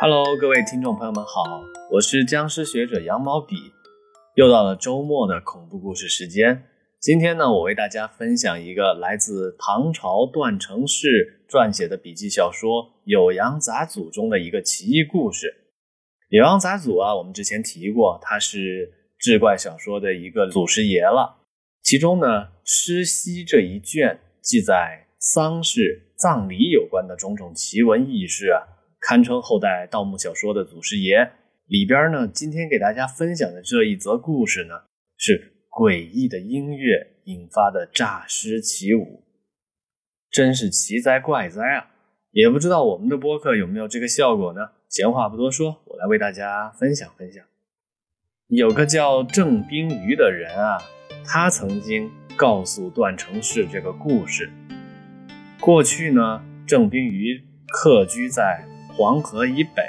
Hello，各位听众朋友们好，我是僵尸学者羊毛笔，又到了周末的恐怖故事时间。今天呢，我为大家分享一个来自唐朝段成式撰写的笔记小说《酉阳杂俎》中的一个奇异故事。《酉阳杂俎》啊，我们之前提过，它是志怪小说的一个祖师爷了。其中呢，《诗溪》这一卷记载丧事、葬礼有关的种种奇闻异事啊。堪称后代盗墓小说的祖师爷。里边呢，今天给大家分享的这一则故事呢，是诡异的音乐引发的诈尸起舞，真是奇哉怪哉啊！也不知道我们的播客有没有这个效果呢？闲话不多说，我来为大家分享分享。有个叫郑冰瑜的人啊，他曾经告诉段成式这个故事。过去呢，郑冰瑜客居在。黄河以北，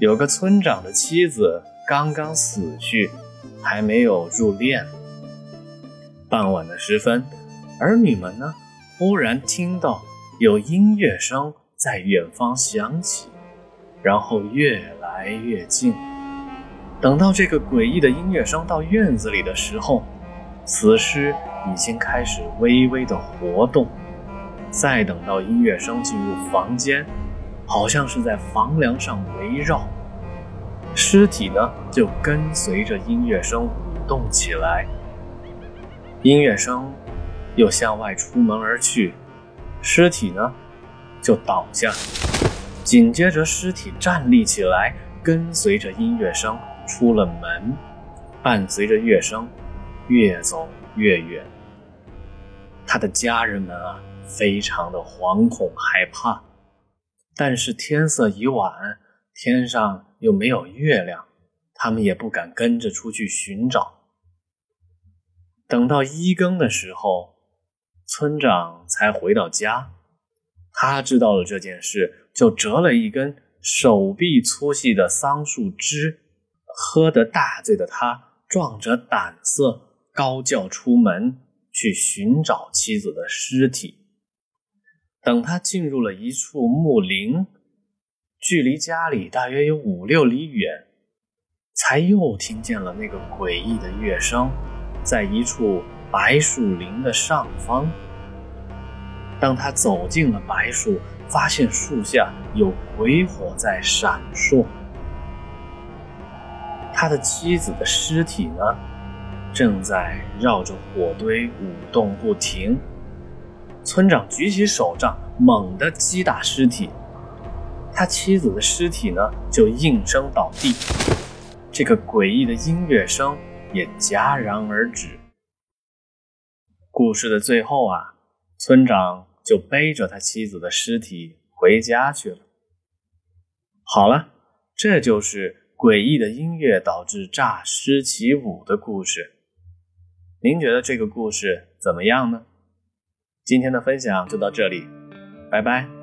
有个村长的妻子刚刚死去，还没有入殓。傍晚的时分，儿女们呢，忽然听到有音乐声在远方响起，然后越来越近。等到这个诡异的音乐声到院子里的时候，死尸已经开始微微的活动。再等到音乐声进入房间。好像是在房梁上围绕，尸体呢就跟随着音乐声舞动起来。音乐声又向外出门而去，尸体呢就倒下，紧接着尸体站立起来，跟随着音乐声出了门，伴随着乐声越走越远。他的家人们啊，非常的惶恐害怕。但是天色已晚，天上又没有月亮，他们也不敢跟着出去寻找。等到一更的时候，村长才回到家。他知道了这件事，就折了一根手臂粗细的桑树枝。喝得大醉的他，壮着胆色，高叫出门去寻找妻子的尸体。等他进入了一处木林，距离家里大约有五六里远，才又听见了那个诡异的乐声，在一处白树林的上方。当他走进了白树，发现树下有鬼火在闪烁，他的妻子的尸体呢，正在绕着火堆舞动不停。村长举起手杖，猛地击打尸体，他妻子的尸体呢就应声倒地。这个诡异的音乐声也戛然而止。故事的最后啊，村长就背着他妻子的尸体回家去了。好了，这就是诡异的音乐导致诈尸起舞的故事。您觉得这个故事怎么样呢？今天的分享就到这里，拜拜。